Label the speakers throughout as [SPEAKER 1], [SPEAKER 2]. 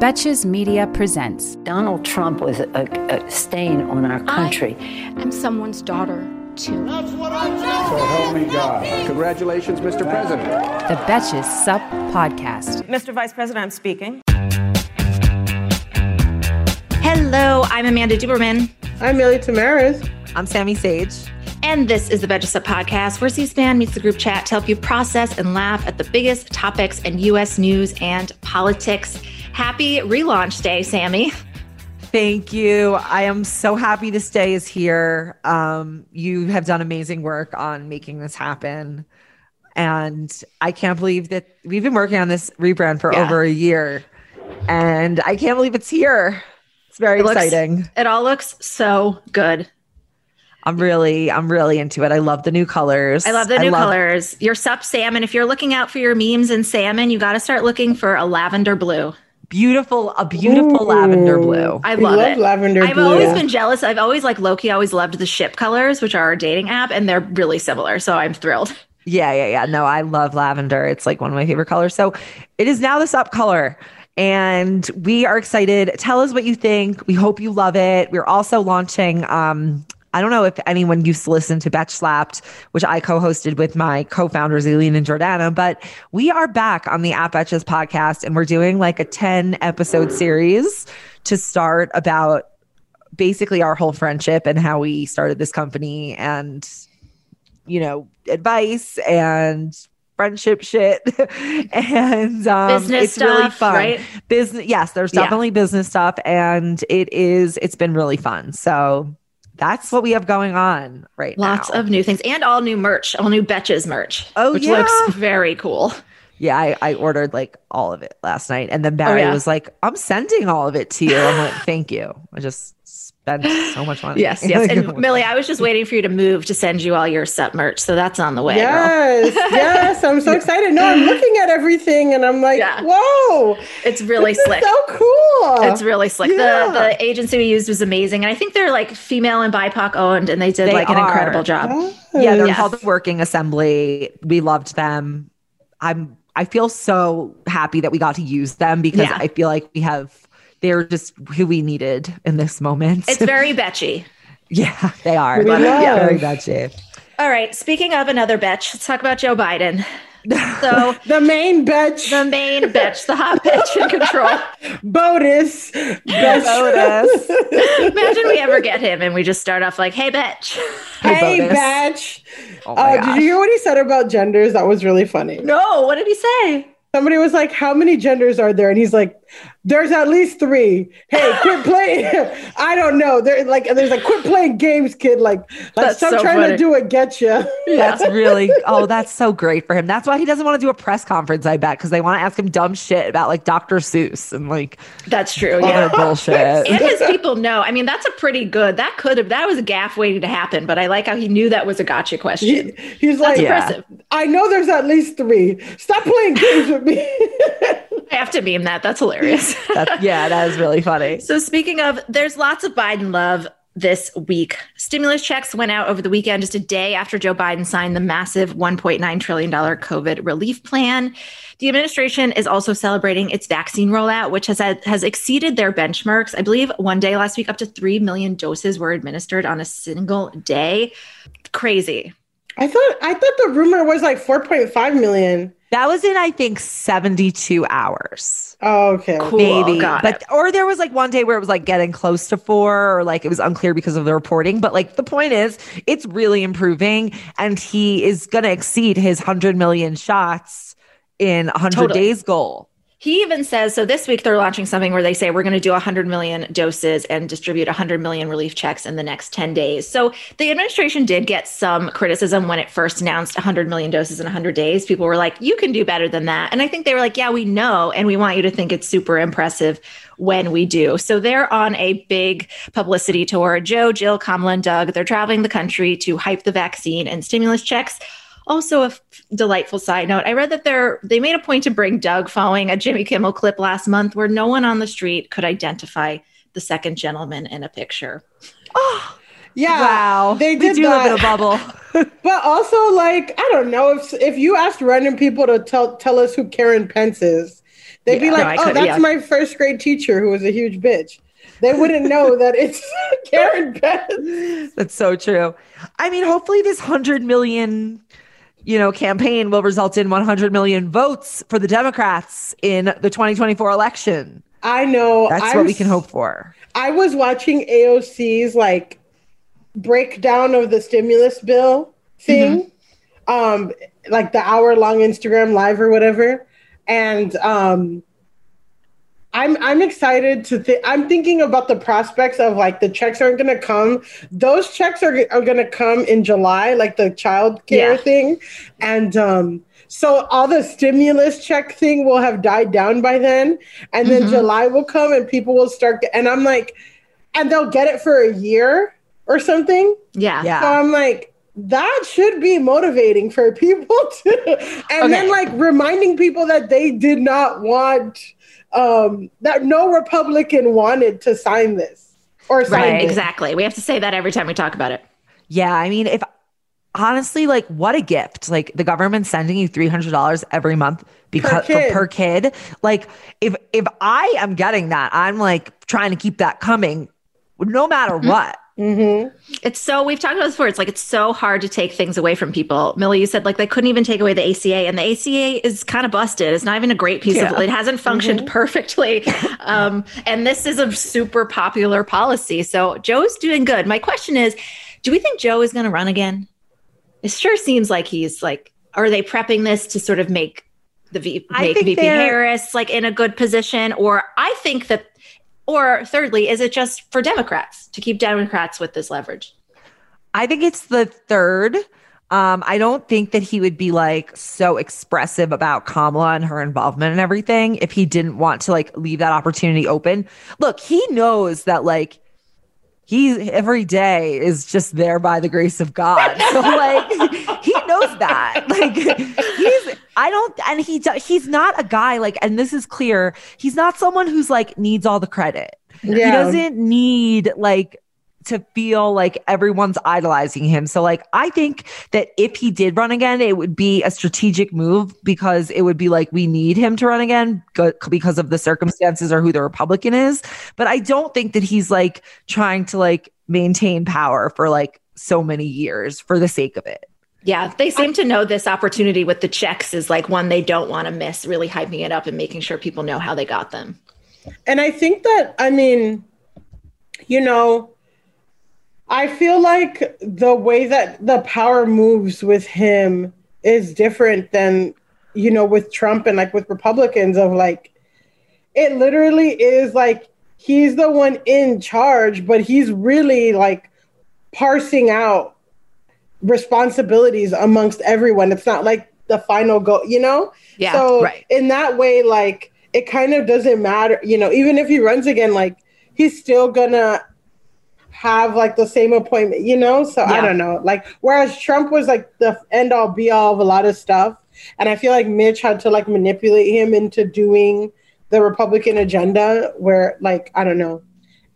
[SPEAKER 1] Betches Media presents
[SPEAKER 2] Donald Trump was a, a stain on our country.
[SPEAKER 3] I'm someone's daughter, too.
[SPEAKER 4] That's what I So help me God. Congratulations, Mr. President.
[SPEAKER 1] The Betches Sup Podcast.
[SPEAKER 5] Mr. Vice President, I'm speaking.
[SPEAKER 6] Hello, I'm Amanda Duberman.
[SPEAKER 7] I'm Milly Tamarez.
[SPEAKER 8] I'm Sami Sage.
[SPEAKER 6] And this is the Betches Sup podcast, where C-SPAN meets the group chat to help you process and laugh at the biggest topics in U.S. news and politics. Happy relaunch day, Sami.
[SPEAKER 8] Thank you. I am so happy this day is here. Um, you have done amazing work on making this happen. And I can't believe that we've been working on this rebrand for yeah. over a year. And I can't believe it's here. It's very it exciting.
[SPEAKER 6] Looks, it all looks so good.
[SPEAKER 8] I'm really, I'm really into it. I love the new colors.
[SPEAKER 6] I love the new love- colors. Your sup salmon. If you're looking out for your memes and salmon, you got to start looking for a lavender blue
[SPEAKER 8] beautiful, a beautiful Ooh, lavender blue.
[SPEAKER 6] I love,
[SPEAKER 7] love
[SPEAKER 6] it.
[SPEAKER 7] Lavender
[SPEAKER 6] I've
[SPEAKER 7] blue.
[SPEAKER 6] always been jealous. I've always like Loki always loved the ship colors, which are our dating app, and they're really similar. So I'm thrilled.
[SPEAKER 8] Yeah, yeah, yeah. No, I love lavender. It's like one of my favorite colors. So it is now the sup color. And we are excited. Tell us what you think. We hope you love it. We're also launching um, I don't know if anyone used to listen to Betch Slapped, which I co-hosted with my co-founders Eileen and Jordana, but we are back on the App Betches podcast and we're doing like a 10 episode series to start about basically our whole friendship and how we started this company and you know, advice and friendship shit. And um,
[SPEAKER 6] business
[SPEAKER 8] it's
[SPEAKER 6] stuff,
[SPEAKER 8] really fun.
[SPEAKER 6] right?
[SPEAKER 8] Business yes there's definitely yeah. business stuff and it is it's been really fun. So that's what we have going on right
[SPEAKER 6] Lots
[SPEAKER 8] now.
[SPEAKER 6] Lots of new things and all new merch, all new Betches merch.
[SPEAKER 8] Oh,
[SPEAKER 6] which
[SPEAKER 8] yeah.
[SPEAKER 6] looks very cool.
[SPEAKER 8] Yeah, I, I ordered like all of it last night. And then Barry oh, yeah. was like, I'm sending all of it to you. I'm like, thank you. I just spent so much fun.
[SPEAKER 6] Yes, yes. And Milly, I was just waiting for you to move to send you all your set merch. So that's on the way.
[SPEAKER 7] Yes, yes. I'm so excited. No, I'm looking at everything and I'm like, yeah. whoa.
[SPEAKER 6] It's really slick.
[SPEAKER 7] so cool.
[SPEAKER 6] It's really slick. Yeah. The the agency we used was amazing. And I think they're like female and BIPOC owned and they did they like are. an incredible job. Yes.
[SPEAKER 8] Yeah, they're yes. called the Working Assembly. We loved them. I'm I feel so happy that we got to use them because yeah. I feel like we have they're just who we needed in this moment.
[SPEAKER 6] It's very betchy.
[SPEAKER 8] yeah, they are.
[SPEAKER 7] Yeah.
[SPEAKER 8] Very betchy.
[SPEAKER 6] All right. Speaking of another betch, let's talk about Joe Biden. So
[SPEAKER 7] the main bitch,
[SPEAKER 6] the main bitch, the hot bitch in control.
[SPEAKER 7] Botus,
[SPEAKER 8] Botus.
[SPEAKER 6] Imagine we ever get him and we just start off like, "Hey, bitch."
[SPEAKER 7] Hey, hey betch. Oh uh, did you hear what he said about genders? That was really funny.
[SPEAKER 6] No, what did he say?
[SPEAKER 7] Somebody was like, "How many genders are there?" And he's like, "There's at least three. Hey, quit playing. I don't know. They're like, there's like, quit playing games, kid. Like, like stop so trying funny. to do it. Get you.
[SPEAKER 8] That's really. Oh, that's so great for him. That's why he doesn't want to do a press conference. I bet because they want to ask him dumb shit about like Dr. Seuss and like.
[SPEAKER 6] That's true.
[SPEAKER 8] Yeah, bullshit. and
[SPEAKER 6] his people know. I mean, that's a pretty good. That could have. That was a gaff waiting to happen. But I like how he knew that was a gotcha question.
[SPEAKER 7] He, he's like, yeah. I know there's at least three. Stop playing games with me.
[SPEAKER 6] I have to meme that. That's hilarious.
[SPEAKER 8] That's, yeah, that is really funny.
[SPEAKER 6] So, speaking of, there's lots of Biden love this week. Stimulus checks went out over the weekend, just a day after Joe Biden signed the massive $1.9 trillion COVID relief plan. The administration is also celebrating its vaccine rollout, which has had, has exceeded their benchmarks. I believe one day last week, up to 3 million doses were administered on a single day. Crazy.
[SPEAKER 7] I thought I thought the rumor was like 4.5 million.
[SPEAKER 8] That was in, I think, 72 hours.
[SPEAKER 7] Oh, okay.
[SPEAKER 6] Cool.
[SPEAKER 8] Maybe.
[SPEAKER 6] Got
[SPEAKER 8] but
[SPEAKER 6] it.
[SPEAKER 8] or there was like one day where it was like getting close to four, or like it was unclear because of the reporting. But like the point is, it's really improving, and he is gonna exceed his hundred million shots in 100 totally. days goal.
[SPEAKER 6] He even says so this week they're launching something where they say we're going to do 100 million doses and distribute 100 million relief checks in the next 10 days. So the administration did get some criticism when it first announced 100 million doses in 100 days. People were like, you can do better than that. And I think they were like, yeah, we know. And we want you to think it's super impressive when we do. So they're on a big publicity tour. Joe, Jill, Kamala, and Doug, they're traveling the country to hype the vaccine and stimulus checks also a f- delightful side note i read that they're they made a point to bring doug following a jimmy kimmel clip last month where no one on the street could identify the second gentleman in a picture
[SPEAKER 8] oh
[SPEAKER 7] yeah
[SPEAKER 8] wow
[SPEAKER 7] they did
[SPEAKER 8] do
[SPEAKER 7] that.
[SPEAKER 8] live in a bubble
[SPEAKER 7] but also like i don't know if if you asked random people to tell tell us who karen pence is they'd yeah, be like no, oh that's yeah. my first grade teacher who was a huge bitch they wouldn't know that it's Karen Pence.
[SPEAKER 8] That's so true. I mean, hopefully this hundred million you know, campaign will result in 100 million votes for the Democrats in the 2024 election.
[SPEAKER 7] I know.
[SPEAKER 8] That's I'm, what we can hope for.
[SPEAKER 7] I was watching AOC's like breakdown of the stimulus bill thing, mm-hmm. um, like the hour long Instagram live or whatever. And um, I'm I'm excited to think. I'm thinking about the prospects of like the checks aren't going to come. Those checks are are going to come in July, like the child care yeah. thing, and um, so all the stimulus check thing will have died down by then, and then mm-hmm. July will come and people will start. Get, and I'm like, and they'll get it for a year or something.
[SPEAKER 6] Yeah,
[SPEAKER 8] yeah.
[SPEAKER 7] So I'm like, that should be motivating for people to, and okay. then like reminding people that they did not want um, that no Republican wanted to sign this or sign right,
[SPEAKER 6] it. exactly. We have to say that every time we talk about it.
[SPEAKER 8] Yeah, I mean, if honestly, like, what a gift! Like the government sending you three hundred dollars every month because per kid. per kid. Like, if if I am getting that, I'm like trying to keep that coming, no matter mm-hmm. what.
[SPEAKER 7] Mm-hmm.
[SPEAKER 6] It's so we've talked about this before. It's like it's so hard to take things away from people. Milly, you said like they couldn't even take away the ACA, and the ACA is kind of busted. It's not even a great piece yeah. of it. hasn't functioned mm-hmm. perfectly. Um, and this is a super popular policy. So Joe's doing good. My question is, do we think Joe is going to run again? It sure seems like he's like. Are they prepping this to sort of make the v- make VP Harris like in a good position? Or I think that or thirdly, is it just for Democrats to keep Democrats with this leverage?
[SPEAKER 8] I think it's the third. Um, I don't think that he would be like so expressive about Kamala and her involvement and everything if he didn't want to like leave that opportunity open. Look, he knows that like he every day is just there by the grace of God. So like he knows that. Like he's I don't and he he's not a guy like and this is clear. He's not someone who's like needs all the credit. Yeah. He doesn't need like to feel like everyone's idolizing him. So like I think that if he did run again, it would be a strategic move because it would be like we need him to run again because of the circumstances or who the Republican is. But I don't think that he's like trying to like maintain power for like so many years for the sake of it.
[SPEAKER 6] Yeah, they seem to know this opportunity with the checks is like one they don't want to miss, really hyping it up and making sure people know how they got them.
[SPEAKER 7] And I think that I mean, you know, I feel like the way that the power moves with him is different than, you know, with Trump and like with Republicans of like, it literally is like he's the one in charge, but he's really like parsing out responsibilities amongst everyone. It's not like the final goal, you know?
[SPEAKER 6] Yeah.
[SPEAKER 7] So
[SPEAKER 6] right.
[SPEAKER 7] in that way, like it kind of doesn't matter, you know, even if he runs again, like he's still gonna have like the same appointment, you know? So yeah. I don't know. Like whereas Trump was like the end all be all of a lot of stuff. And I feel like Mitch had to like manipulate him into doing the Republican agenda where like, I don't know.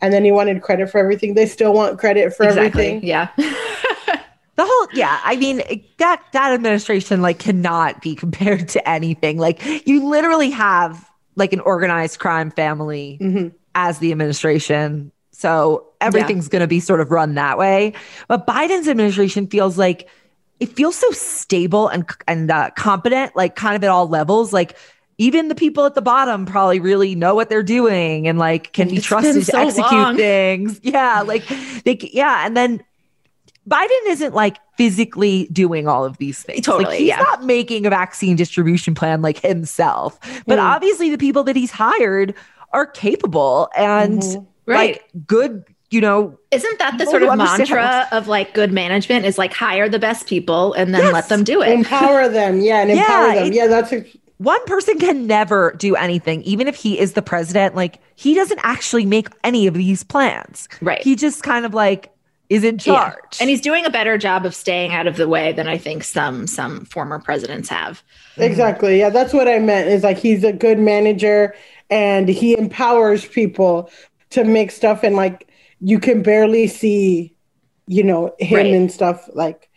[SPEAKER 7] And then he wanted credit for everything. They still want credit for exactly. everything.
[SPEAKER 6] Yeah.
[SPEAKER 8] the whole yeah i mean that that administration like cannot be compared to anything like you literally have like an organized crime family mm-hmm. as the administration so everything's yeah. going to be sort of run that way. But Biden's administration feels like it feels so stable and and uh, competent, like kind of at all levels. Like even the people at the bottom probably really know what they're doing and like can be trusted
[SPEAKER 6] so
[SPEAKER 8] to execute
[SPEAKER 6] long.
[SPEAKER 8] things. Yeah, like they yeah, and then Biden isn't like physically doing all of these things.
[SPEAKER 6] Totally,
[SPEAKER 8] like, he's
[SPEAKER 6] yeah.
[SPEAKER 8] not making a vaccine distribution plan like himself. But
[SPEAKER 7] Mm.
[SPEAKER 8] obviously, the people that he's hired are capable and
[SPEAKER 6] Right.
[SPEAKER 8] like good. You know,
[SPEAKER 6] Isn't that the sort of
[SPEAKER 8] understand how it
[SPEAKER 6] mantra of like good management is like hire the best people and then
[SPEAKER 8] Yes.
[SPEAKER 6] let them do it?
[SPEAKER 7] Empower them. Yeah, and empower
[SPEAKER 8] Yeah,
[SPEAKER 7] them.
[SPEAKER 8] it-
[SPEAKER 7] yeah, that's a,
[SPEAKER 8] one person can never do anything, even if he is the president. Like he doesn't actually make any of these plans.
[SPEAKER 6] Right.
[SPEAKER 8] He just kind of like is in
[SPEAKER 6] Yeah.
[SPEAKER 8] charge.
[SPEAKER 6] And he's doing a better job of staying out of the way than I think some some former presidents have.
[SPEAKER 7] exactly. Yeah, that's what I meant. Is like he's a good manager and he empowers people to make stuff and like you can barely see, you know, him
[SPEAKER 6] Right.
[SPEAKER 7] and stuff like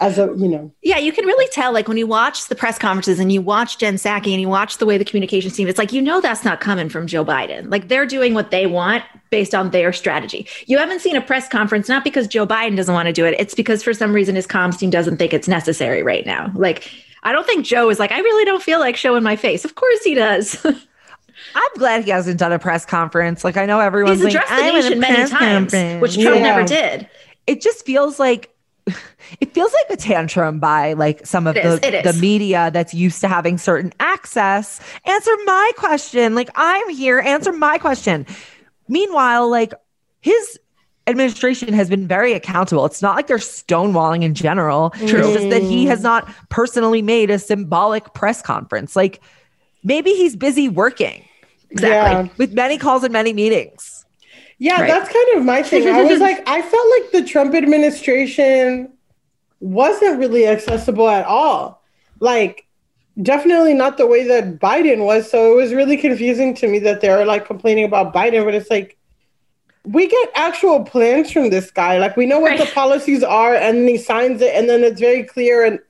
[SPEAKER 7] as a you know.
[SPEAKER 6] Yeah, you can really tell, like when you watch the press conferences and you watch Jen Psaki and you watch the way the communications team, it's like you know that's not coming from Joe Biden. Like they're doing what they want based on their strategy. You haven't seen a press conference not because Joe Biden doesn't want to do it, it's because for some reason his comms team doesn't think it's necessary right now. Like I don't think Joe is like, I really don't feel like showing my face. Of course he does.
[SPEAKER 8] I'm glad he hasn't done a press conference. Like I know everyone's
[SPEAKER 6] He's
[SPEAKER 8] like,
[SPEAKER 6] addressed the
[SPEAKER 8] "I'm in
[SPEAKER 6] nation many times,
[SPEAKER 8] conference."
[SPEAKER 6] which Trump
[SPEAKER 7] Yeah.
[SPEAKER 6] never did.
[SPEAKER 8] it just feels like it feels like a tantrum by like some of
[SPEAKER 6] is,
[SPEAKER 8] the, the media that's used to having certain access. Answer my question. Like I'm here, answer my question. Meanwhile, like his administration has been very accountable. It's not like they're stonewalling in general. It's just that he has not personally made a symbolic press conference. Like maybe he's busy working
[SPEAKER 6] Exactly.
[SPEAKER 7] Yeah.
[SPEAKER 8] with many calls and many meetings.
[SPEAKER 7] Yeah,
[SPEAKER 6] Right.
[SPEAKER 7] that's kind of my thing. I was like, I felt like the Trump administration wasn't really accessible at all. Like, definitely not the way that Biden was. So it was really confusing to me that they were like complaining about Biden, but it's like, we get actual plans from this guy. Like, we know what the policies are, and he signs it, and then it's very clear. And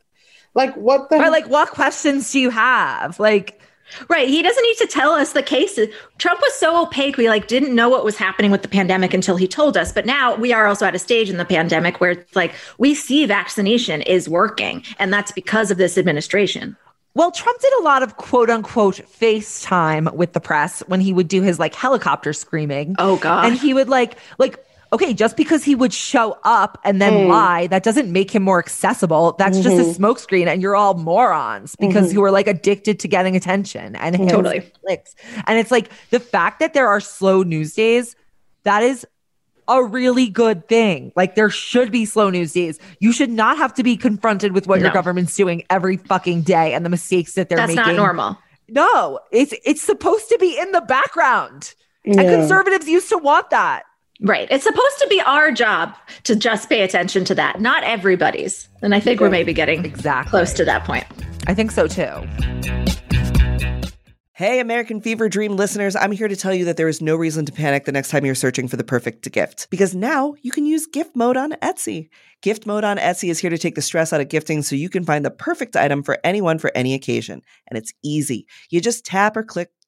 [SPEAKER 7] like, what the
[SPEAKER 8] Or like what questions do you have? Like
[SPEAKER 6] Right. He doesn't need to tell us the cases. Trump was so opaque. We like didn't know what was happening with the pandemic until he told us. But now we are also at a stage in the pandemic where it's like we see vaccination is working. And that's because of this administration.
[SPEAKER 8] Well, Trump did a lot of quote unquote FaceTime with the press when he would do his like helicopter screaming.
[SPEAKER 6] Oh, God.
[SPEAKER 8] And he would like like okay, just because he would show up and then hmm. lie, that doesn't make him more accessible. That's just a mm-hmm. smokescreen, and you're all morons because mm-hmm. you are like addicted to getting attention and
[SPEAKER 6] Totally.
[SPEAKER 8] and clicks. And it's like the fact that there are slow news days, that is a really good thing. Like there should be slow news days. You should not have to be confronted with what your government's doing every fucking day and the mistakes that they're
[SPEAKER 6] That's
[SPEAKER 8] making.
[SPEAKER 6] That's not normal.
[SPEAKER 8] No, it's it's supposed to be in the background. And conservatives used to want that.
[SPEAKER 6] Right. It's supposed to be our job to just pay attention to that, not everybody's. And I think we're maybe getting
[SPEAKER 8] Exactly.
[SPEAKER 6] close to that point.
[SPEAKER 8] I think so too.
[SPEAKER 5] Hey, American Fever Dream listeners, I'm here to tell you that there is no reason to panic the next time you're searching for the perfect gift. Because now you can use gift mode on Etsy. Gift mode on Etsy is here to take the stress out of gifting so you can find the perfect item for anyone for any occasion. And it's easy. You just tap or click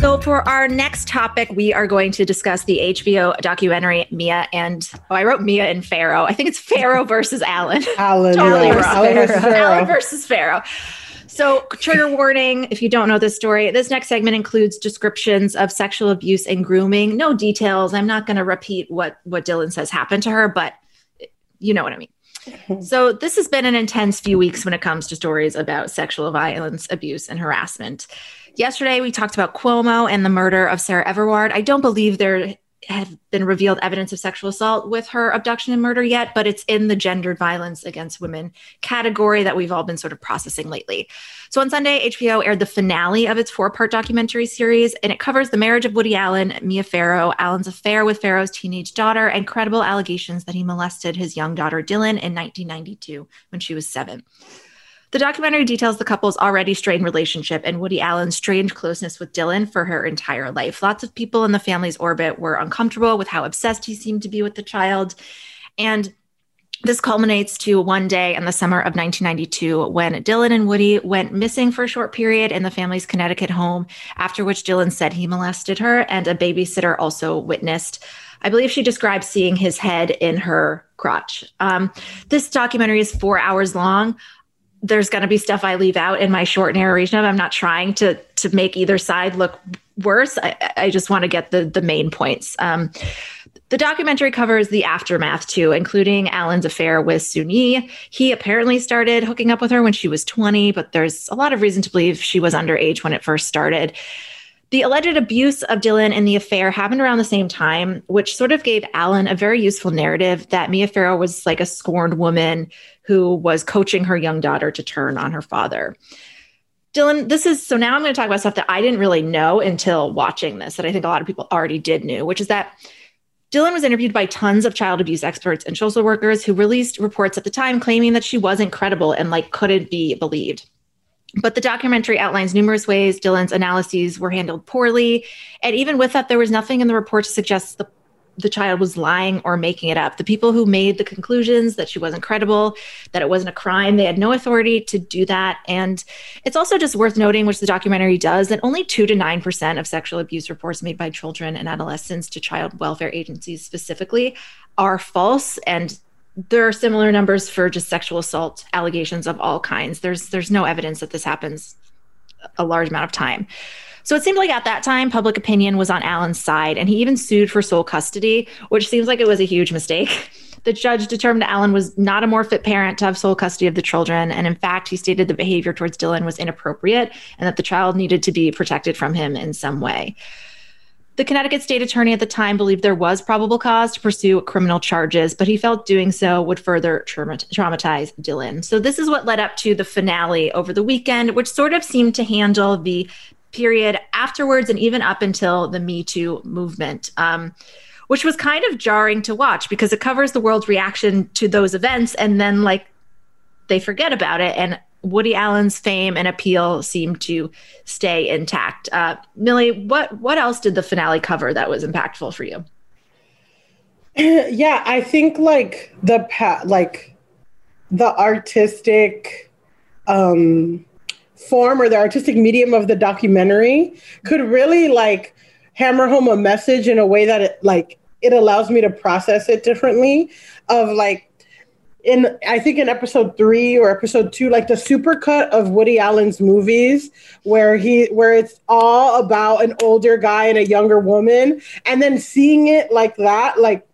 [SPEAKER 6] So, for our next topic, we are going to discuss the HBO documentary Mia and oh, I wrote Mia and Farrow. I think it's Farrow versus Allen.
[SPEAKER 7] Alan,
[SPEAKER 6] totally wrong.
[SPEAKER 7] Allen versus.
[SPEAKER 6] Allen versus Farrow. So, trigger warning if you don't know this story, this next segment includes descriptions of sexual abuse and grooming. No details. I'm not going to repeat what what Dylan says happened to her, but you know what I mean. So, this has been an intense few weeks when it comes to stories about sexual violence, abuse, and harassment. Yesterday, we talked about Cuomo and the murder of Sarah Everard. I don't believe there have been revealed evidence of sexual assault with her abduction and murder yet, but it's in the gendered violence against women category that we've all been sort of processing lately. So on Sunday, HBO aired the finale of its four part documentary series, and it covers the marriage of Woody Allen, Mia Farrow, Allen's affair with Farrow's teenage daughter, and credible allegations that he molested his young daughter Dylan in 1992 when she was seven. The documentary details the couple's already strained relationship and Woody Allen's strange closeness with Dylan for her entire life. Lots of people in the family's orbit were uncomfortable with how obsessed he seemed to be with the child. And this culminates to one day in the summer of 1992 when Dylan and Woody went missing for a short period in the family's Connecticut home, after which Dylan said he molested her and a babysitter also witnessed. I believe she described seeing his head in her crotch. Um, this documentary is four hours long there's going to be stuff I leave out in my short narration. I'm not trying to to make either side look worse. I, I just want to get the the main points. Um, the documentary covers the aftermath too, including Allen's affair with Soon-Yi. He apparently started hooking up with her when she was 20, but there's a lot of reason to believe she was underage when it first started. The alleged abuse of Dylan and the affair happened around the same time, which sort of gave Allen a very useful narrative that Mia Farrow was like a scorned woman who was coaching her young daughter to turn on her father. Dylan, this is so now I'm going to talk about stuff that I didn't really know until watching this, that I think a lot of people already did knew, which is that Dylan was interviewed by tons of child abuse experts and social workers who released reports at the time claiming that she wasn't credible and like couldn't be believed. But the documentary outlines numerous ways Dylan's analyses were handled poorly. And even with that, there was nothing in the report to suggest the, the child was lying or making it up. The people who made the conclusions that she wasn't credible, that it wasn't a crime, they had no authority to do that. And it's also just worth noting, which the documentary does, that only 2 to 9% of sexual abuse reports made by children and adolescents to child welfare agencies specifically are false. And there are similar numbers for just sexual assault allegations of all kinds. There's there's no evidence that this happens a large amount of time. So it seemed like at that time, public opinion was on Allen's side, and he even sued for sole custody, which seems like it was a huge mistake. The judge determined Allen was not a more fit parent to have sole custody of the children. And in fact, he stated the behavior towards Dylan was inappropriate and that the child needed to be protected from him in some way. The Connecticut state attorney at the time believed there was probable cause to pursue criminal charges, but he felt doing so would further trauma- traumatize Dylan. So, this is what led up to the finale over the weekend, which sort of seemed to handle the period afterwards and even up until the Me Too movement. Um, which was kind of jarring to watch because it covers the world's reaction to those events and then like they forget about it and Woody Allen's fame and appeal seem to stay intact. Uh, Milly, what what else did the finale cover that was impactful for you?
[SPEAKER 7] Yeah, I think like the pa- like the artistic um, form or the artistic medium of the documentary could really like hammer home a message in a way that it like it allows me to process it differently of like in I think in episode three or episode two, like the supercut of Woody Allen's movies, where he where it's all about an older guy and a younger woman, and then seeing it like that, like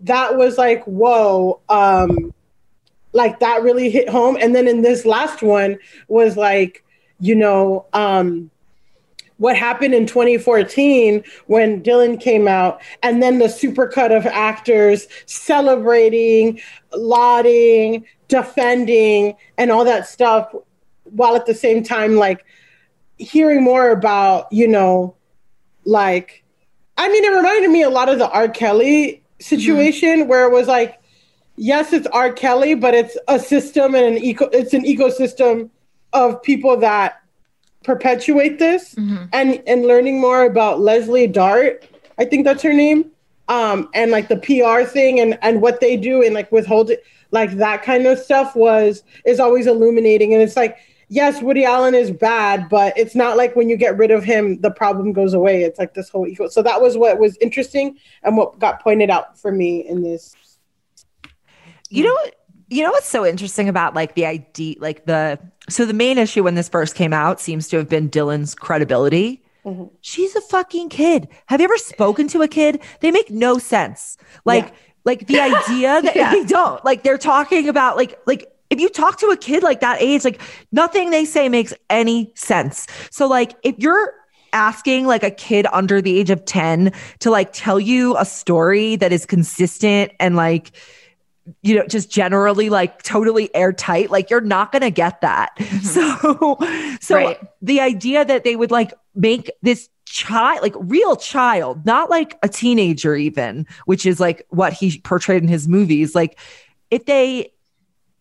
[SPEAKER 7] that was like whoa, um, like that really hit home. And then in this last one was like, you know, um, what happened in 2014 when Dylan came out, and then the supercut of actors celebrating, lauding, defending, and all that stuff, while at the same time, like hearing more about, you know, like, I mean, it reminded me a lot of the R. Kelly situation mm-hmm. where it was like, yes, it's R. Kelly, but it's a system and an eco, it's an ecosystem of people that perpetuate this mm-hmm. and and learning more about Leslie Dart, I think that's her name, um, and like the PR thing and and what they do and like withhold it, like that kind of stuff was is always illuminating. And it's like, yes, Woody Allen is bad, but it's not like when you get rid of him, the problem goes away. It's like this whole eco. So that was what was interesting and what got pointed out for me in this.
[SPEAKER 8] You know what? You know what's so interesting about like the idea, like the so the main issue when this first came out seems to have been Dylan's credibility. Mm-hmm. She's a fucking kid. Have you ever spoken to a kid? They make no sense. Like, yeah. like the idea that yeah. they don't like they're talking about like like if you talk to a kid like that age, like nothing they say makes any sense. So like if you're asking like a kid under the age of 10 to like tell you a story that is consistent and like you know, just generally like totally airtight, like you're not going to get that. Mm-hmm. So, so right. the idea that they would like make this child, like real child, not like a teenager, even, which is like what he portrayed in his movies, like if they,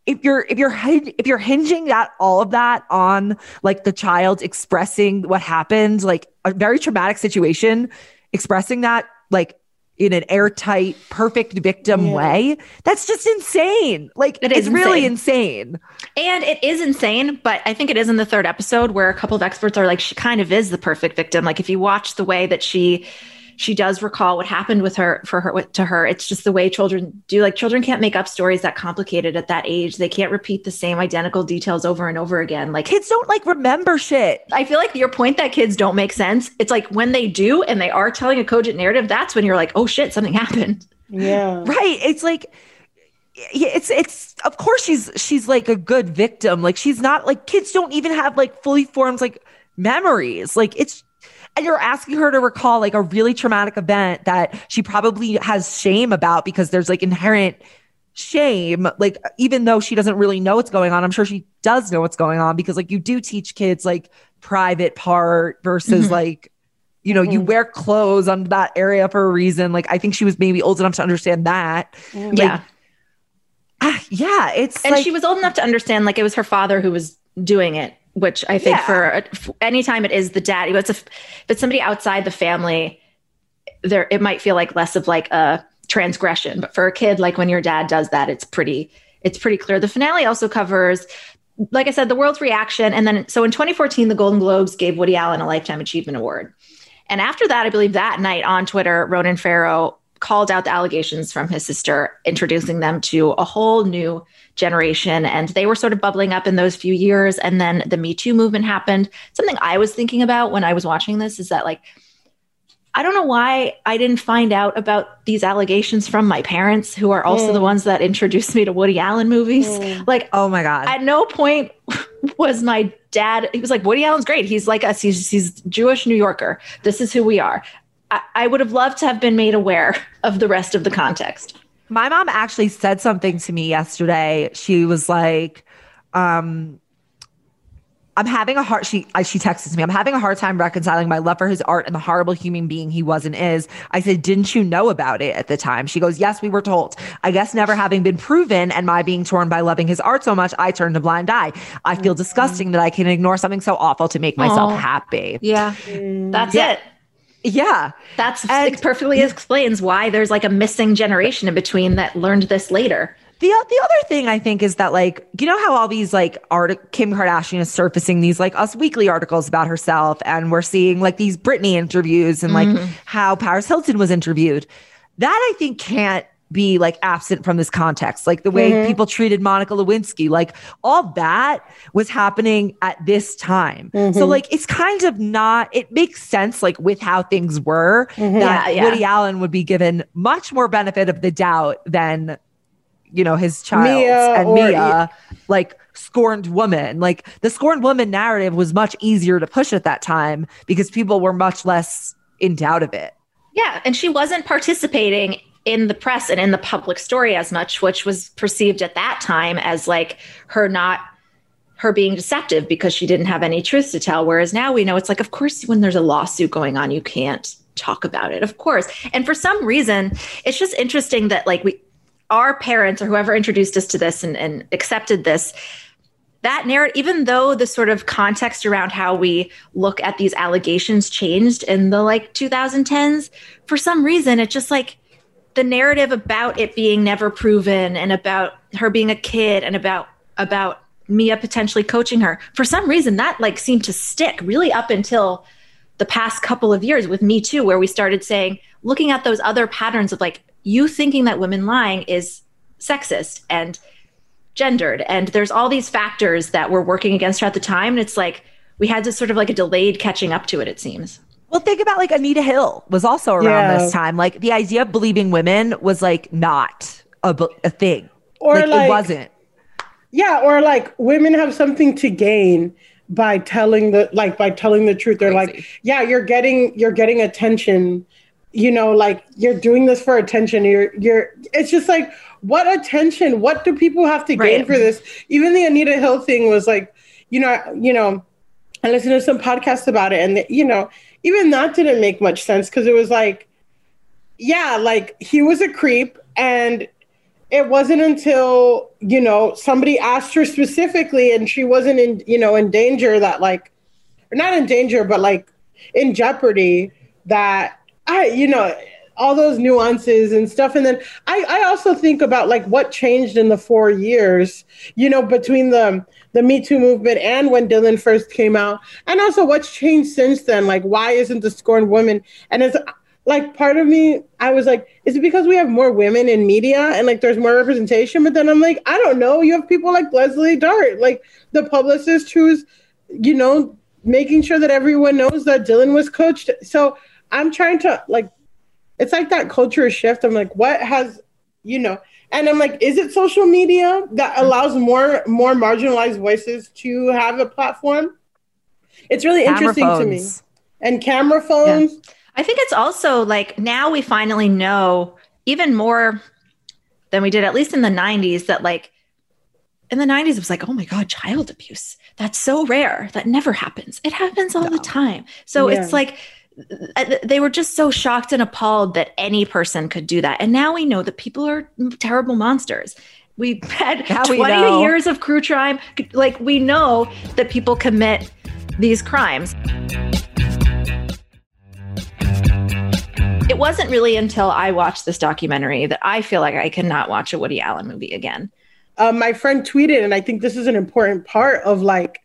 [SPEAKER 8] if you're if you're if you're hinging that all of that on like the child expressing what happened like a very traumatic situation expressing that like in an airtight, perfect victim yeah. way. That's just insane. Like it is really insane.
[SPEAKER 6] And it is insane, but I think it is in the third episode where a couple of experts are like, she kind of is the perfect victim. Like if you watch the way that she she does recall what happened with her for her to her. It's just the way children do like children can't make up stories that complicated at that age. They can't repeat the same identical details over and over again. Like
[SPEAKER 8] kids don't like remember shit.
[SPEAKER 6] I feel like your point that kids don't make sense it's like when they do and they are telling a cogent narrative that's when you're like oh shit something happened.
[SPEAKER 7] Yeah.
[SPEAKER 8] Right. It's like it's it's of course she's she's like a good victim. Like she's not like kids don't even have like fully formed like memories. Like it's and you're asking her to recall like a really traumatic event that she probably has shame about because there's like inherent shame like even though she doesn't really know what's going on i'm sure she does know what's going on because like you do teach kids like private part versus mm-hmm. like you know mm-hmm. you wear clothes on that area for a reason like i think she was maybe old enough to understand that
[SPEAKER 6] mm-hmm. like, yeah
[SPEAKER 8] ah, yeah it's
[SPEAKER 6] and
[SPEAKER 8] like,
[SPEAKER 6] she was old enough to understand like it was her father who was doing it which I think yeah. for, for anytime it is the dad, it's a, it's somebody outside the family, there it might feel like less of like a transgression. But for a kid, like when your dad does that, it's pretty it's pretty clear. The finale also covers, like I said, the world's reaction, and then so in 2014, the Golden Globes gave Woody Allen a Lifetime Achievement Award. And after that, I believe that night on Twitter, Ronan Farrow called out the allegations from his sister, introducing them to a whole new generation. And they were sort of bubbling up in those few years. And then the Me Too movement happened. Something I was thinking about when I was watching this is that, like, I don't know why I didn't find out about these allegations from my parents, who are also mm. the ones that introduced me to Woody Allen movies. Mm. Like,
[SPEAKER 8] oh my God.
[SPEAKER 6] At no point was my dad, he was like, Woody Allen's great. He's like us. He's, he's Jewish New Yorker. This is who we are. I, I would have loved to have been made aware of the rest of the context.
[SPEAKER 8] My mom actually said something to me yesterday. She was like, um, I'm having a hard she she texted me. I'm having a hard time reconciling my love for his art and the horrible human being he was and is. I said, "Didn't you know about it at the time?" She goes, "Yes, we were told. I guess never having been proven and my being torn by loving his art so much, I turned a blind eye. I feel mm-hmm. disgusting that I can ignore something so awful to make myself
[SPEAKER 6] Aww.
[SPEAKER 8] happy."
[SPEAKER 6] Yeah. That's yeah. it.
[SPEAKER 8] Yeah.
[SPEAKER 6] That's and, perfectly explains why there's like a missing generation in between that learned this later.
[SPEAKER 8] The, the other thing I think is that like you know how all these like art Kim Kardashian is surfacing these like Us Weekly articles about herself and we're seeing like these Britney interviews and like mm-hmm. how Paris Hilton was interviewed. That I think can't be like absent from this context, like the way mm-hmm. people treated Monica Lewinsky, like all that was happening at this time. Mm-hmm. So like it's kind of not, it makes sense like with how things were mm-hmm. that yeah, yeah. Woody Allen would be given much more benefit of the doubt than you know, his child
[SPEAKER 7] Mia
[SPEAKER 8] and
[SPEAKER 7] or-
[SPEAKER 8] Mia, like scorned woman. Like the scorned woman narrative was much easier to push at that time because people were much less in doubt of it.
[SPEAKER 6] Yeah, and she wasn't participating in the press and in the public story as much, which was perceived at that time as like her not her being deceptive because she didn't have any truth to tell. Whereas now we know it's like, of course, when there's a lawsuit going on, you can't talk about it, of course. And for some reason, it's just interesting that like we our parents or whoever introduced us to this and, and accepted this that narrative, even though the sort of context around how we look at these allegations changed in the like 2010s, for some reason, it just like the narrative about it being never proven and about her being a kid and about about Mia potentially coaching her. For some reason, that like seemed to stick really up until the past couple of years with Me Too, where we started saying, looking at those other patterns of like you thinking that women lying is sexist and gendered. And there's all these factors that were working against her at the time. And it's like we had to sort of like a delayed catching up to it, it seems.
[SPEAKER 8] Well, think about like Anita Hill was also around
[SPEAKER 7] Yeah.
[SPEAKER 8] this time. Like the idea of believing women was like not a, a thing.
[SPEAKER 7] Or
[SPEAKER 8] like,
[SPEAKER 7] like-
[SPEAKER 8] it wasn't.
[SPEAKER 7] Yeah, or like women have something to gain by telling the like by telling the truth. They're like, yeah, you're getting you're getting attention. You know, like you're doing this for attention. You're you're it's just like what attention? What do people have to gain
[SPEAKER 6] Right.
[SPEAKER 7] for this? Even the Anita Hill thing was like, you know, you know, I listened to some podcasts about it, and you know, even that didn't make much sense because it was like, yeah, like he was a creep, and it wasn't until you know somebody asked her specifically, and she wasn't in you know in danger that like, not in danger, but like in jeopardy that I you know all those nuances and stuff. And then I, I also think about like what changed in the four years you know between the the me too movement and when dylan first came out and also what's changed since then. Like why isn't the scorned woman and it's like part of me i was like is it because we have more women in media and like there's more representation? But then i'm like i don't know. You have people like leslie dart like the publicist who's you know making sure that everyone knows that dylan was coached. So i'm trying to like it's like that culture shift. I'm like, what has, you know, and I'm like, is it social media that allows more more marginalized voices to have a platform? It's really
[SPEAKER 8] Camera
[SPEAKER 7] interesting to me. And camera phones.
[SPEAKER 6] I think it's also like now we finally know even more than we did, at least in the 90s, that like in the 90s, it was like, oh my God, child abuse. That's so rare. That never happens. It happens all the time. So
[SPEAKER 7] Yeah.
[SPEAKER 6] it's like they were just so shocked and appalled that any person could do that. And now we know that people are terrible monsters. We've had
[SPEAKER 8] Now
[SPEAKER 6] 20
[SPEAKER 8] know.
[SPEAKER 6] years of crew crime. Like we know that people commit these crimes. It wasn't really until I watched this documentary that I feel like I cannot watch a Woody Allen movie again.
[SPEAKER 7] um, my friend tweeted, and I think this is an important part of like,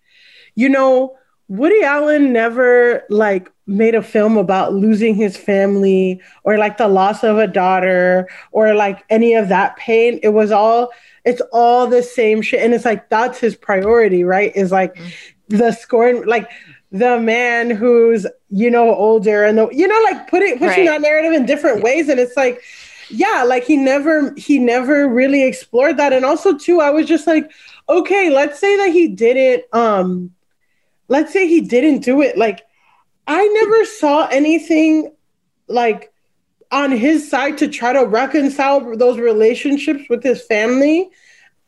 [SPEAKER 7] you know, Woody Allen never like made a film about losing his family or like the loss of a daughter or like any of that pain. It was all, it's all the same shit. And it's like, that's his priority, right? Is like the scorn, like the man who's, you know, older and the, you know, like putting, pushing
[SPEAKER 6] Right.
[SPEAKER 7] that narrative in different ways. And it's like, yeah like he never he never really explored that and also too i was just like okay let's say that he didn't um let's say he didn't do it like i never saw anything like on his side to try to reconcile those relationships with his family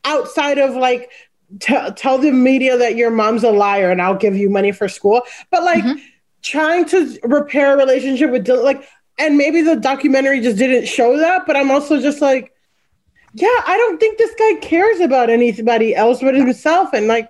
[SPEAKER 7] outside of like t- tell the media that your mom's a liar and i'll give you money for school. But like mm-hmm. trying to repair a relationship with Dylan, like and maybe the documentary just didn't show that but i'm also just like yeah i don't think this guy cares about anybody else but himself. And like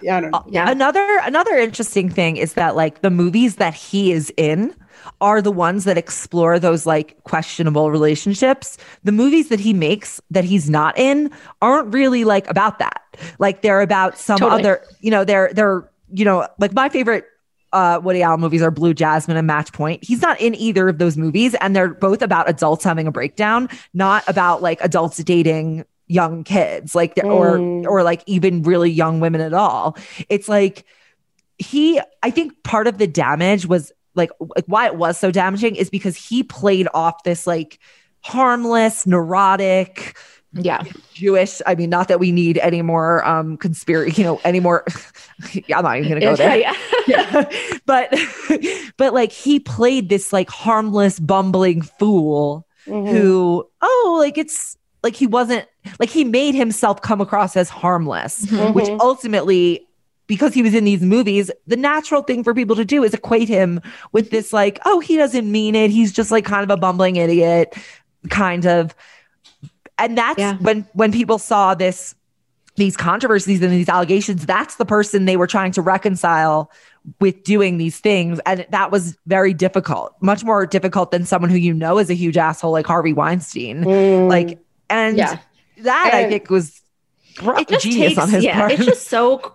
[SPEAKER 7] yeah i don't know
[SPEAKER 6] Yeah.
[SPEAKER 8] Another another interesting thing is that like the movies that he is in are the ones that explore those like questionable relationships. The movies that he makes that he's not in aren't really like about that. Like they're about some
[SPEAKER 6] Totally.
[SPEAKER 8] other, you know, they're they're, you know, like my favorite uh Woody Allen movies are Blue Jasmine and Match Point. He's not in either of those movies and they're both about adults having a breakdown, not about like adults dating young kids like or
[SPEAKER 7] Mm.
[SPEAKER 8] or like even really young women at all. It's like he I think part of the damage was like, like why it was so damaging is because he played off this like harmless, neurotic,
[SPEAKER 6] Yeah.
[SPEAKER 8] Jewish. I mean, not that we need any more um conspiracy, you know, any more. yeah, I'm not even gonna go there.
[SPEAKER 6] Yeah.
[SPEAKER 8] yeah. But but like he played this like harmless, bumbling fool
[SPEAKER 7] Mhm.
[SPEAKER 8] who, oh, like it's like he wasn't like he made himself come across as harmless,
[SPEAKER 7] Mhm.
[SPEAKER 8] which ultimately because he was in these movies, the natural thing for people to do is equate him with this, like, oh, he doesn't mean it. He's just like kind of a bumbling idiot, kind of. And that's
[SPEAKER 6] Yeah.
[SPEAKER 8] when when people saw this, these controversies and these allegations, that's the person they were trying to reconcile with doing these things. And that was very difficult, much more difficult than someone who you know is a huge asshole like Harvey Weinstein.
[SPEAKER 7] Mm.
[SPEAKER 8] Like, and
[SPEAKER 6] Yeah.
[SPEAKER 8] That I think was
[SPEAKER 6] it just
[SPEAKER 8] genius
[SPEAKER 6] takes
[SPEAKER 8] on his
[SPEAKER 6] yeah
[SPEAKER 8] part.
[SPEAKER 6] it's just so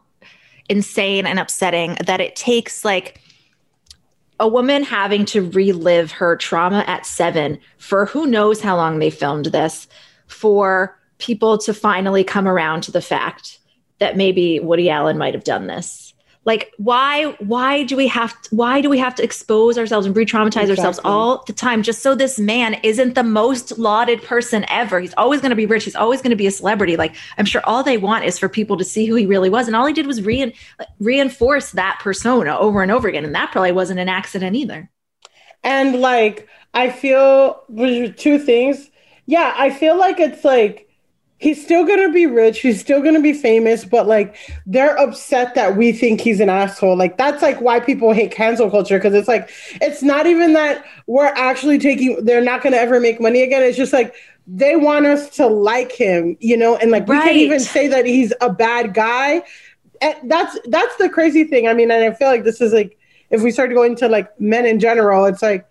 [SPEAKER 6] insane and upsetting that it takes like a woman having to relive her trauma at seven for who knows how long they filmed this for people to finally come around to the fact that maybe Woody Allen might have done this. Like why why do we have to, why do we have to expose ourselves and re-traumatize ourselves all the time just so this man isn't the most lauded person ever. He's always going to be rich, he's always going to be a celebrity. Like I'm sure all they want is for people to see who he really was and all he did was rein, reinforce that persona over and over again and that probably wasn't an accident either.
[SPEAKER 7] And like, I feel two things. Yeah, I feel like it's like he's still gonna be rich, he's still gonna be famous, but like they're upset that we think he's an asshole. Like that's like why people hate cancel culture because it's like it's not even that we're actually taking. They're not gonna ever make money again. It's just like they want us to like him, you know, and like we can't even say that he's a bad guy. And that's that's the crazy thing. I mean, and I feel like this is like if we start going to like men in general, it's like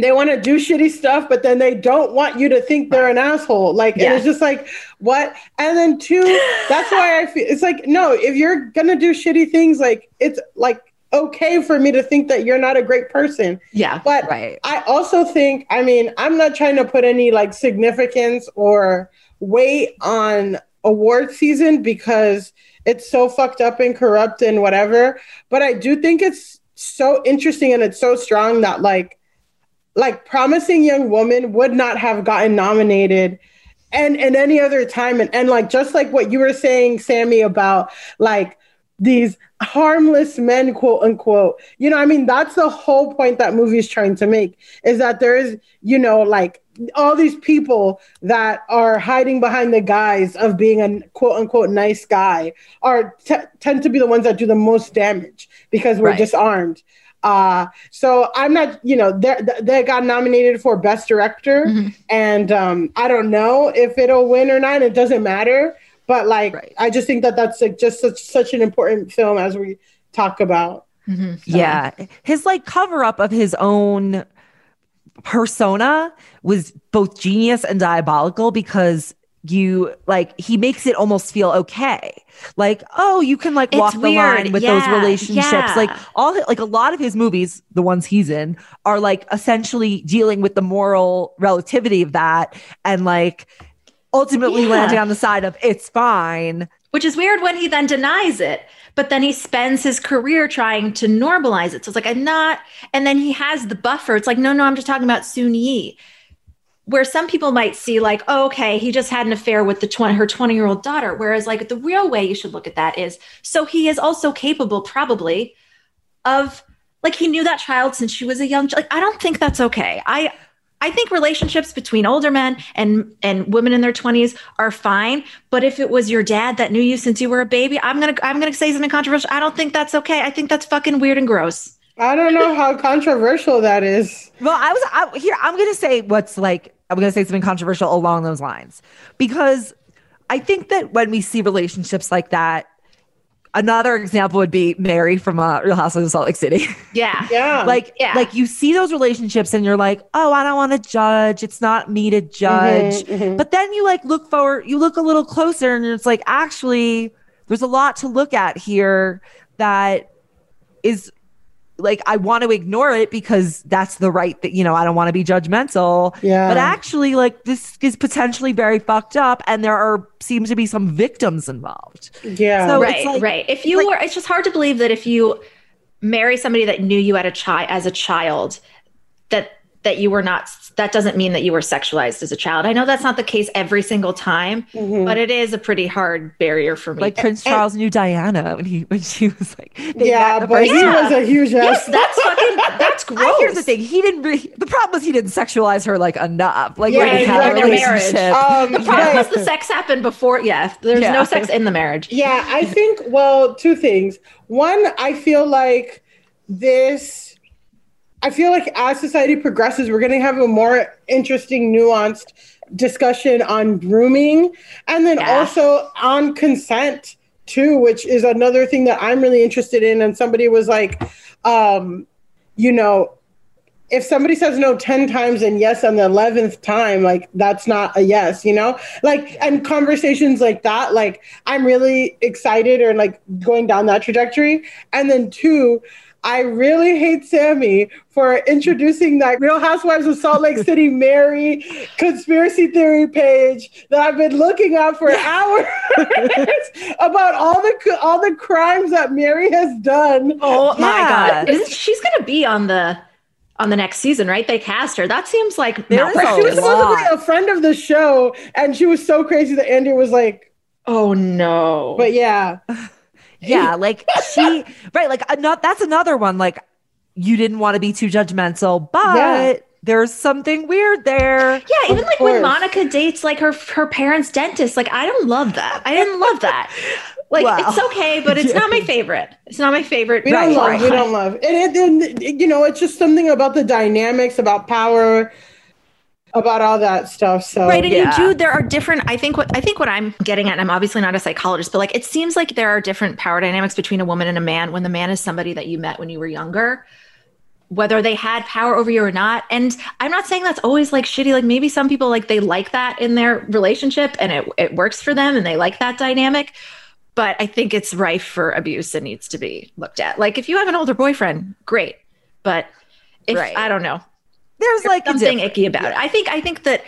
[SPEAKER 7] they want to do shitty stuff, but then they don't want you to think they're an asshole. Like,
[SPEAKER 6] Yeah.
[SPEAKER 7] and it's just like, what? And then two, that's why I feel it's like, no, if you're gonna do shitty things, like it's like okay for me to think that you're not a great person.
[SPEAKER 6] Yeah.
[SPEAKER 7] But
[SPEAKER 8] Right.
[SPEAKER 7] I also think, I mean, I'm not trying to put any like significance or weight on award season because it's so fucked up and corrupt and whatever. But I do think it's so interesting and it's so strong that like like promising young woman would not have gotten nominated and and any other time. And, and like just like what you were saying Sami about like these harmless men quote unquote. You know i mean that's the whole point that movie is trying to make is that there is you know like all these people that are hiding behind the guise of being a quote unquote nice guy are t- tend to be the ones that do the most damage because we're
[SPEAKER 6] Right.
[SPEAKER 7] disarmed uh so i'm not you know they they got nominated for best director
[SPEAKER 6] Mhm.
[SPEAKER 7] and um i don't know if it'll win or not it doesn't matter but like
[SPEAKER 8] Right.
[SPEAKER 7] i just think that that's like just such such an important film as we talk about
[SPEAKER 6] Mhm.
[SPEAKER 8] Yeah. His like cover up of his own persona was both genius and diabolical because you like he makes it almost feel okay. Like, oh, you can like
[SPEAKER 6] It's
[SPEAKER 8] walk the line with
[SPEAKER 6] Yeah,
[SPEAKER 8] those relationships.
[SPEAKER 6] yeah.
[SPEAKER 8] Like all like a lot of his movies, the ones he's in, are like essentially dealing with the moral relativity of that and like ultimately
[SPEAKER 6] Yeah.
[SPEAKER 8] landing on the side of it's fine.
[SPEAKER 6] Which is weird when he then denies it, but then he spends his career trying to normalize it. So it's like, I'm not. And then he has the buffer. It's like, no, no, I'm just talking about Soon Yi. Where some people might see, like, oh, okay, he just had an affair with the 20, her 20 year old daughter. Whereas, like, the real way you should look at that is so he is also capable, probably, of like he knew that child since she was a young like I don't think that's okay. I I think relationships between older men and and women in their 20s are fine, but if it was your dad that knew you since you were a baby, I'm going to I'm going to say something controversial. I don't think that's okay. I think that's fucking weird and gross.
[SPEAKER 7] i don't know how controversial that is
[SPEAKER 8] Well, I was I, here. I'm going to say what's like. I'm going to say something controversial along those lines because I think that when we see relationships like that, another example would be Mary from uh, Real Housewives of Salt Lake City.
[SPEAKER 6] Yeah.
[SPEAKER 7] yeah
[SPEAKER 8] like,
[SPEAKER 6] Yeah.
[SPEAKER 8] like you see those relationships and you're like, oh, I don't want to judge. It's not me to judge.
[SPEAKER 7] Mhm, mhm.
[SPEAKER 8] But then you like look forward, you look a little closer, and it's like actually, there's a lot to look at here that is like I want to ignore it because that's the right that you know I don't want to be judgmental.
[SPEAKER 7] Yeah.
[SPEAKER 8] But actually, like this is potentially very fucked up, and there are seems to be some victims involved.
[SPEAKER 7] yeah
[SPEAKER 8] So- it's
[SPEAKER 6] right,
[SPEAKER 8] like-
[SPEAKER 6] right. If you
[SPEAKER 8] like-
[SPEAKER 6] were it's just hard to believe that if you marry somebody that knew you at a child as a child that that you were not that doesn't mean that you were sexualized as a child. I know that's not the case every single time,
[SPEAKER 7] Mhm.
[SPEAKER 6] but it is a pretty hard barrier for me.
[SPEAKER 8] Like Prince Charles knew Diana when he when she was like
[SPEAKER 7] Yeah,
[SPEAKER 8] met
[SPEAKER 7] but
[SPEAKER 8] first
[SPEAKER 7] he
[SPEAKER 8] time.
[SPEAKER 7] was a huge
[SPEAKER 6] yes,
[SPEAKER 7] ass.
[SPEAKER 6] that's fucking that's gross.
[SPEAKER 8] I, here's the thing: he didn't. Re- the problem was he didn't sexualize her like enough. Like
[SPEAKER 7] Yeah,
[SPEAKER 8] when they had a
[SPEAKER 7] exactly.
[SPEAKER 8] relationship.
[SPEAKER 7] Um,
[SPEAKER 6] The problem
[SPEAKER 7] right.
[SPEAKER 6] was the sex happened before. Yeah, there's
[SPEAKER 8] Yeah.
[SPEAKER 6] no sex in the marriage.
[SPEAKER 7] Yeah, I think, well, two things. One, I feel like this, I feel like as society progresses, we're going to have a more interesting, nuanced discussion on grooming and then
[SPEAKER 6] Yeah.
[SPEAKER 7] also on consent too, which is another thing that I'm really interested in. And somebody was like, um, you know, if somebody says no 10 times and yes on the 11th time like that's not a yes you know like and conversations like that like i'm really excited or like going down that trajectory and then two I really hate Sami for introducing that Real Housewives of Salt Lake City Mary conspiracy theory page that I've been looking at for hours about all the all the crimes that Mary has done.
[SPEAKER 6] Oh my god, Isn't- she's gonna be on the on the next season, right? They cast her. That seems like
[SPEAKER 8] There is
[SPEAKER 7] But she was supposed to be a friend of the show, and she was so crazy that Andy was like,
[SPEAKER 6] Oh no.
[SPEAKER 7] "But yeah,
[SPEAKER 8] yeah, like she right, like uh, not that's another one. Like you didn't want to be too judgmental, but
[SPEAKER 7] Yeah.
[SPEAKER 8] there's something weird there.
[SPEAKER 6] yeah, even
[SPEAKER 7] Of
[SPEAKER 6] like when. Monica dates like her her parents' dentist, like I don't love that. I didn't love that. Like
[SPEAKER 8] Wow.
[SPEAKER 6] it's okay, but it's not my favorite. It's not my favorite.
[SPEAKER 7] we don't
[SPEAKER 8] Right,
[SPEAKER 7] love,
[SPEAKER 8] right.
[SPEAKER 7] we don't love." And, it, and you know, it's just something about the dynamics, about power, about all that stuff. So
[SPEAKER 6] Right, and
[SPEAKER 8] Yeah.
[SPEAKER 6] you do. There are different. I think what I think what I'm getting at, and I'm obviously not a psychologist, but like it seems like there are different power dynamics between a woman and a man. When the man is somebody that you met when you were younger, whether they had power over you or not. And I'm not saying that's always like shitty. Like maybe some people like they like that in their relationship and it it works for them and they like that dynamic. But I think it's rife for abuse and needs to be looked at. Like if you have an older boyfriend, great. But if
[SPEAKER 8] Right.
[SPEAKER 6] I don't know,
[SPEAKER 8] There's like
[SPEAKER 6] something icky about it. I think I think that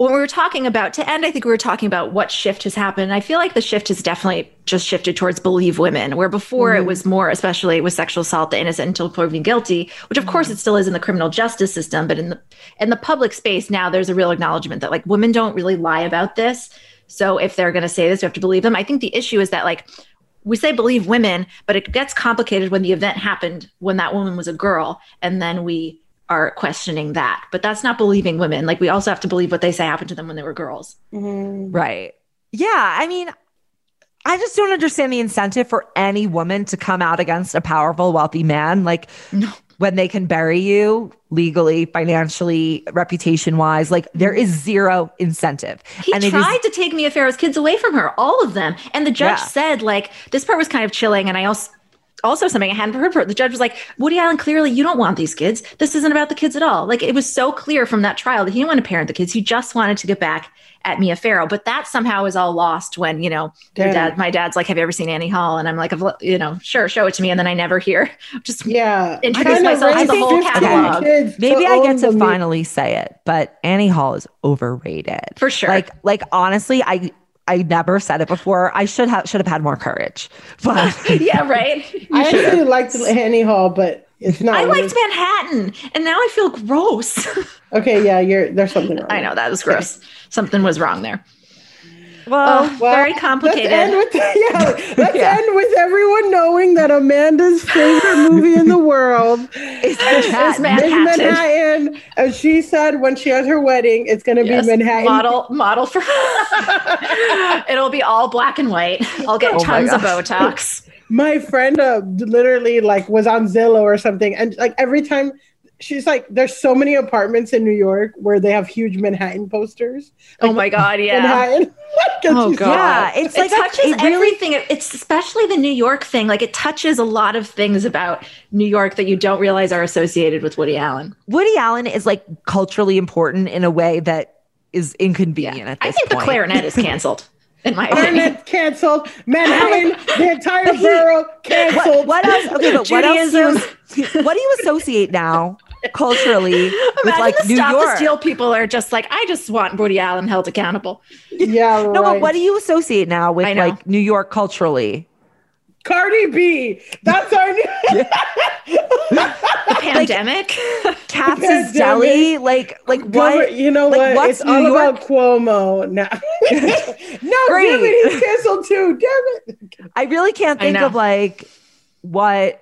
[SPEAKER 6] when we were talking about to end, I think we were talking about what shift has happened. I feel like the shift has definitely just shifted towards believe women, where before it mm-hmm. was more, especially with sexual assault, the innocent until proven guilty, which of course mm-hmm. it still is in the criminal justice system, but in the in the public space now, there's a real acknowledgement that like women don't really lie about this. So if they're going to say this, we have to believe them. I think the issue is that like we say believe women, but it gets complicated when the event happened when that woman was a girl, and then we are questioning that. But that's not believing women. Like we also have to believe what they say happened to them when they were girls.
[SPEAKER 7] Mhm.
[SPEAKER 8] Right. Yeah. I mean, I just don't understand the incentive for any woman to come out against a powerful, wealthy man. Like
[SPEAKER 6] No.
[SPEAKER 8] when they can bury you legally, financially, reputation wise, like there is zero incentive.
[SPEAKER 6] He
[SPEAKER 8] And it is-
[SPEAKER 6] tried to take Mia Farrow's kids away from her, all of them. And the judge
[SPEAKER 8] Yeah.
[SPEAKER 6] said, like, this part was kind of chilling. And I also also something I hadn't heard for the judge was like, Woody Allen, clearly you don't want these kids. This isn't about the kids at all. Like it was so clear from that trial that he didn't want to parent the kids. He just wanted to get back at Mia Farrow. But that somehow is all lost when, you know, your dad, my dad's like, Have you ever seen Annie Hall? And I'm like, you know, sure, show it to me. And then I never hear. Just
[SPEAKER 7] Yeah,
[SPEAKER 6] Introduce
[SPEAKER 7] Kinda
[SPEAKER 6] myself to the whole catalog.
[SPEAKER 7] kids
[SPEAKER 8] Maybe I get to
[SPEAKER 7] the-
[SPEAKER 8] finally say it, but Annie Hall is overrated.
[SPEAKER 6] For sure.
[SPEAKER 8] Like, like honestly, I I never said it before. I should have should have had more courage. But
[SPEAKER 6] yeah, right.
[SPEAKER 7] I actually liked Annie Hall, but it's not.
[SPEAKER 6] I
[SPEAKER 7] what
[SPEAKER 6] liked Manhattan, and now I feel gross.
[SPEAKER 7] Okay, yeah, you're there's something wrong.
[SPEAKER 6] I know that was gross. Something was wrong there.
[SPEAKER 8] Well,
[SPEAKER 6] Oh, very complicated.
[SPEAKER 7] Let's end with yeah. Let's
[SPEAKER 8] Yeah.
[SPEAKER 7] end with everyone knowing that Amanda's favorite movie in the world
[SPEAKER 8] it's
[SPEAKER 7] is
[SPEAKER 8] Manhattan.
[SPEAKER 6] Manhattan.
[SPEAKER 7] Manhattan. And she said when she has her wedding, it's going to
[SPEAKER 6] Yes,
[SPEAKER 7] be Manhattan.
[SPEAKER 6] model model for. It'll be all black and white. I'll get
[SPEAKER 8] Oh
[SPEAKER 6] tons of. Botox.
[SPEAKER 7] My friend uh, literally like was on Zillow or something, and like every time. She's like, there's so many apartments in New York where they have huge Manhattan posters.
[SPEAKER 6] Oh my god, yeah.
[SPEAKER 7] Manhattan. And
[SPEAKER 6] Oh, God.
[SPEAKER 8] Yeah, it's
[SPEAKER 6] it
[SPEAKER 8] like a-
[SPEAKER 6] touches
[SPEAKER 8] it really-
[SPEAKER 6] everything. It's especially the New York thing. Like it touches a lot of things about New York that you don't realize are associated with Woody Allen.
[SPEAKER 8] Woody Allen is like culturally important in a way that is inconvenient at this
[SPEAKER 6] I think
[SPEAKER 8] point.
[SPEAKER 6] the clarinet is canceled. In my opinion.
[SPEAKER 7] Clarinet canceled. Manhattan, the entire
[SPEAKER 8] But he-
[SPEAKER 7] borough
[SPEAKER 8] What,
[SPEAKER 7] canceled.
[SPEAKER 8] what else? Okay, but what else? Do you, what do you associate now culturally with like
[SPEAKER 6] the
[SPEAKER 8] New
[SPEAKER 6] Stop the
[SPEAKER 8] York?
[SPEAKER 6] Steal people are just like, I just want Woody Allen held accountable.
[SPEAKER 7] Yeah,
[SPEAKER 8] No,
[SPEAKER 7] right.
[SPEAKER 8] but what do you associate now with like New York culturally?
[SPEAKER 7] Cardi B. That's our new.
[SPEAKER 6] The
[SPEAKER 8] The
[SPEAKER 6] pandemic.
[SPEAKER 8] Katz's
[SPEAKER 7] Pandemic.
[SPEAKER 8] Deli, like like what?
[SPEAKER 7] You know
[SPEAKER 8] like,
[SPEAKER 7] what?
[SPEAKER 8] what's
[SPEAKER 7] It's
[SPEAKER 8] New
[SPEAKER 7] all
[SPEAKER 8] York?
[SPEAKER 7] about Cuomo now. no,
[SPEAKER 8] Great.
[SPEAKER 7] damn it, he's canceled too. Damn it.
[SPEAKER 8] I really can't think
[SPEAKER 6] know.
[SPEAKER 8] of like what.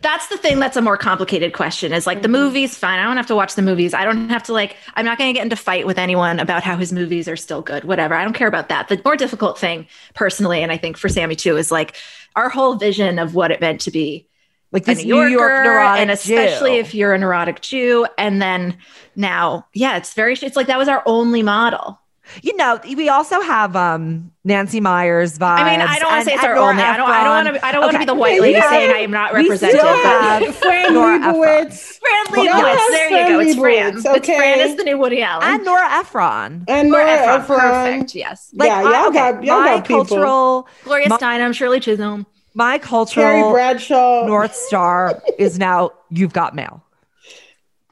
[SPEAKER 6] That's the thing that's a more complicated question is like the mm-hmm. movies, fine. I don't have to watch the movies. I don't have to like, I'm not going to get into fight with anyone about how his movies are still good, whatever. I don't care about that. The more difficult thing personally, and I think for Sami too, is like our whole vision of what it meant to be
[SPEAKER 8] Like this
[SPEAKER 6] New
[SPEAKER 8] New York neurotic
[SPEAKER 6] and especially
[SPEAKER 8] Jew.
[SPEAKER 6] if you're a neurotic Jew. And then now, yeah, it's very, it's like that was our only model.
[SPEAKER 8] You know, we also have um Nancy Meyers vibes.
[SPEAKER 6] I mean, I don't want to say it's our
[SPEAKER 8] Nora
[SPEAKER 6] only. I don't. I don't want to. I don't want to be the white lady
[SPEAKER 7] you have-
[SPEAKER 6] saying I am not
[SPEAKER 8] we
[SPEAKER 6] represented.
[SPEAKER 8] still
[SPEAKER 6] but-
[SPEAKER 8] have
[SPEAKER 7] Fran
[SPEAKER 8] Nora
[SPEAKER 7] Lebowitz.
[SPEAKER 6] Fran
[SPEAKER 7] Nora
[SPEAKER 6] Lebowitz. There you go. It's Fran.
[SPEAKER 7] Lebowitz,
[SPEAKER 6] It's
[SPEAKER 7] okay.
[SPEAKER 6] Fran is the new Woody Allen.
[SPEAKER 8] and Nora Ephron.
[SPEAKER 7] And
[SPEAKER 6] Nora
[SPEAKER 7] Nora
[SPEAKER 6] Ephron.
[SPEAKER 7] Ephron.
[SPEAKER 6] Perfect. Yes.
[SPEAKER 8] Like,
[SPEAKER 7] yeah,
[SPEAKER 8] I-
[SPEAKER 7] y'all
[SPEAKER 8] okay,
[SPEAKER 7] got y'all
[SPEAKER 8] my
[SPEAKER 7] got people.
[SPEAKER 8] cultural,
[SPEAKER 6] Gloria
[SPEAKER 8] My-
[SPEAKER 6] Steinem, Shirley Chisholm.
[SPEAKER 8] my cultural.
[SPEAKER 7] Carrie
[SPEAKER 8] cultural
[SPEAKER 7] Bradshaw.
[SPEAKER 8] North Star is now you've got mail.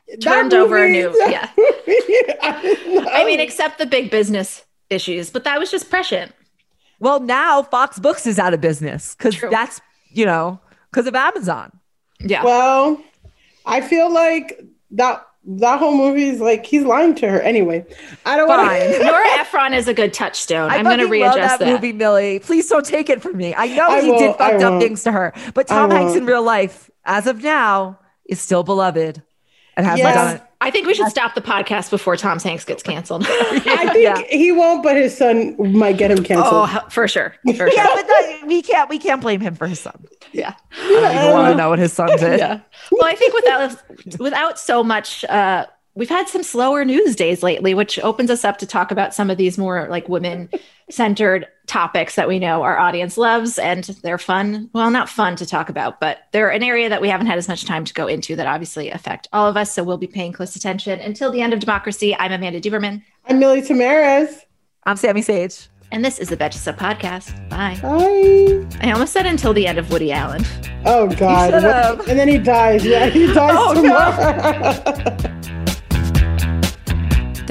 [SPEAKER 7] That
[SPEAKER 6] turned over a new- yeah.
[SPEAKER 7] I,
[SPEAKER 6] I mean, except the big business issues, but that was just prescient.
[SPEAKER 8] Well, now Fox Books is out of business because that's you know because of Amazon.
[SPEAKER 6] Yeah.
[SPEAKER 7] well, I feel like that that whole movie is like he's lying to her. Anyway, I don't want
[SPEAKER 8] Fine.
[SPEAKER 7] to.
[SPEAKER 6] Nora Ephron is a good touchstone.
[SPEAKER 8] I
[SPEAKER 6] I'm going to
[SPEAKER 8] fucking love
[SPEAKER 6] readjust
[SPEAKER 8] that,
[SPEAKER 6] that.
[SPEAKER 8] movie, Milly. Please don't take it from me. I know
[SPEAKER 7] I
[SPEAKER 8] he did
[SPEAKER 7] won't, I
[SPEAKER 8] fucked up
[SPEAKER 7] won't.
[SPEAKER 8] things to her, but Tom Hanks in real life, as of now, is still beloved and has
[SPEAKER 7] Yes.
[SPEAKER 8] done it.
[SPEAKER 6] I think we should stop the podcast before Tom Hanks gets canceled.
[SPEAKER 7] I think
[SPEAKER 8] Yeah.
[SPEAKER 7] he won't, but his son might get him canceled.
[SPEAKER 6] oh, for sure. For sure.
[SPEAKER 8] Yeah, but that, we can't we can't blame him for his son.
[SPEAKER 6] yeah.
[SPEAKER 8] I don't even want to know what his son did.
[SPEAKER 6] Yeah. Well, I think without without so much uh we've had some slower news days lately, which opens us up to talk about some of these more like women centered topics that we know our audience loves and they're fun. Well, not fun to talk about, but they're an area that we haven't had as much time to go into that obviously affect all of us. So we'll be paying close attention. Until the end of democracy, I'm Amanda Duberman,
[SPEAKER 7] I'm Milly Tamarez.
[SPEAKER 8] I'm Sami Sage.
[SPEAKER 6] and this is the Betches Sup Podcast. Bye.
[SPEAKER 7] Bye.
[SPEAKER 6] I almost said until the end of Woody Allen.
[SPEAKER 7] Oh God!
[SPEAKER 8] should have.
[SPEAKER 7] And then he dies. Yeah, he dies
[SPEAKER 8] Oh,
[SPEAKER 7] tomorrow.